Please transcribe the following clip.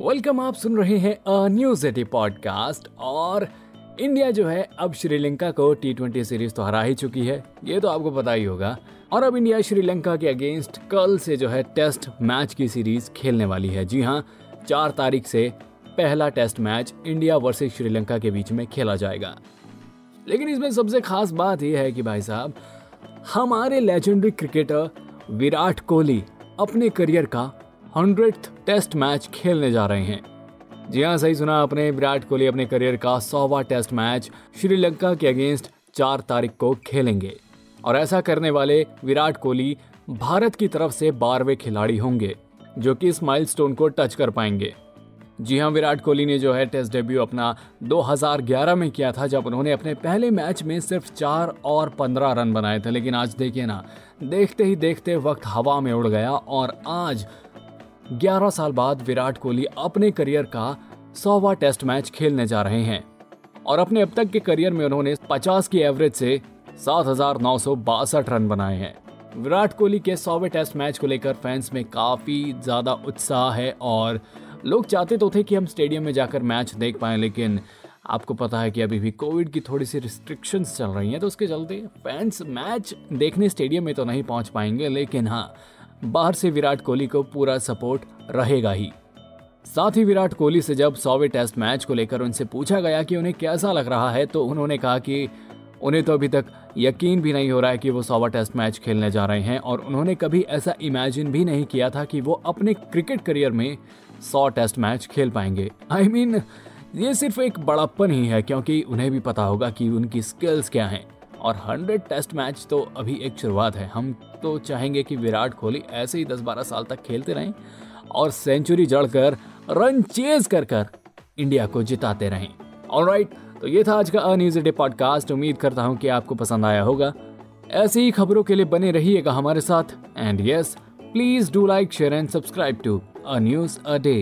Welcome आप सुन रहे हैं a news a day podcast और इंडिया जो है अब श्रीलंका को टी ट्वेंटी सीरीज़ तो हरा ही चुकी है, ये तो आपको पता ही होगा। और अब इंडिया श्रीलंका के अगेंस्ट कल से जो है टेस्ट मैच की सीरीज़ खेलने वाली है। जी हाँ चार तारीख से पहला test match India versus Sri Lanka के बीच में खेला जाएगा। लेकिन इसमें सबसे खास बात यह है कि भाई साहब, हमारे लेजेंडरी क्रिकेटर विराट कोहली अपने करियर का हंड्रेड टेस्ट मैच खेलने जा रहे हैं। जी हाँ सही सुना आपने, विराट कोहली अपने करियर का सौवा टेस्ट मैच श्रीलंका के अगेंस्ट चार तारीख को खेलेंगे। और ऐसा करने वाले विराट कोहली भारत की तरफ़ से बारहवें खिलाड़ी होंगे, जो कि इस माइलस्टोन को टच कर पाएँगे। जी हाँ विराट कोहली ने जो है टेस्ट डेब्यू अपना 2011 में किया था, जब उन्होंने अपने पहले मैच में सिर्फ़ चार और पंद्रह रन बनाए थे। लेकिन आज देखिए ना, देखते ही देखते वक्त हवा में उड़ गया और आज 11 साल बाद विराट कोहली अपने करियर का सौवा टेस्ट मैच खेलने जा रहे हैं। और अपने अब तक के करियर में उन्होंने 50 की एवरेज से सात हज़ार नौ सौ बासठ रन बनाए हैं। विराट कोहली के सौवे टेस्ट मैच को लेकर फैंस में काफ़ी ज़्यादा उत्साह है और लोग चाहते तो थे कि हम स्टेडियम में जाकर मैच देख पाएँ, लेकिन आपको पता है कि अभी भी कोविड की थोड़ी सी रिस्ट्रिक्शंस चल रही हैं तो उसके चलते फैंस मैच देखने स्टेडियम में तो नहीं पहुँच पाएँगे, लेकिन हाँ बाहर से विराट कोहली को पूरा सपोर्ट रहेगा ही। साथ ही विराट कोहली से जब सौवे टेस्ट मैच को लेकर उनसे पूछा गया कि उन्हें कैसा लग रहा है तो उन्होंने कहा कि उन्हें तो अभी तक यकीन भी नहीं हो रहा है कि वो सौवा टेस्ट मैच खेलने जा रहे हैं, और उन्होंने कभी ऐसा इमेजिन भी नहीं किया था कि वो अपने क्रिकेट करियर में सौ टेस्ट मैच खेल पाएँगे। आई I मीन mean, ये सिर्फ़ एक बड़प्पन ही है क्योंकि उन्हें भी पता होगा कि उनकी स्किल्स क्या हैं। और हंड्रेड टेस्ट मैच तो अभी एक शुरुआत है। हम तो चाहेंगे कि विराट कोहली ऐसे ही दस बारह साल तक खेलते रहें और सेंचुरी जड़कर रन चेज कर कर इंडिया को जिताते रहें। ऑलराइट तो ये था आज का अ डे पॉडकास्ट उम्मीद करता हूँ कि आपको पसंद आया होगा। ऐसी ही खबरों के लिए बने रहिएगा हमारे साथ। And yes please do like share and subscribe to a news a day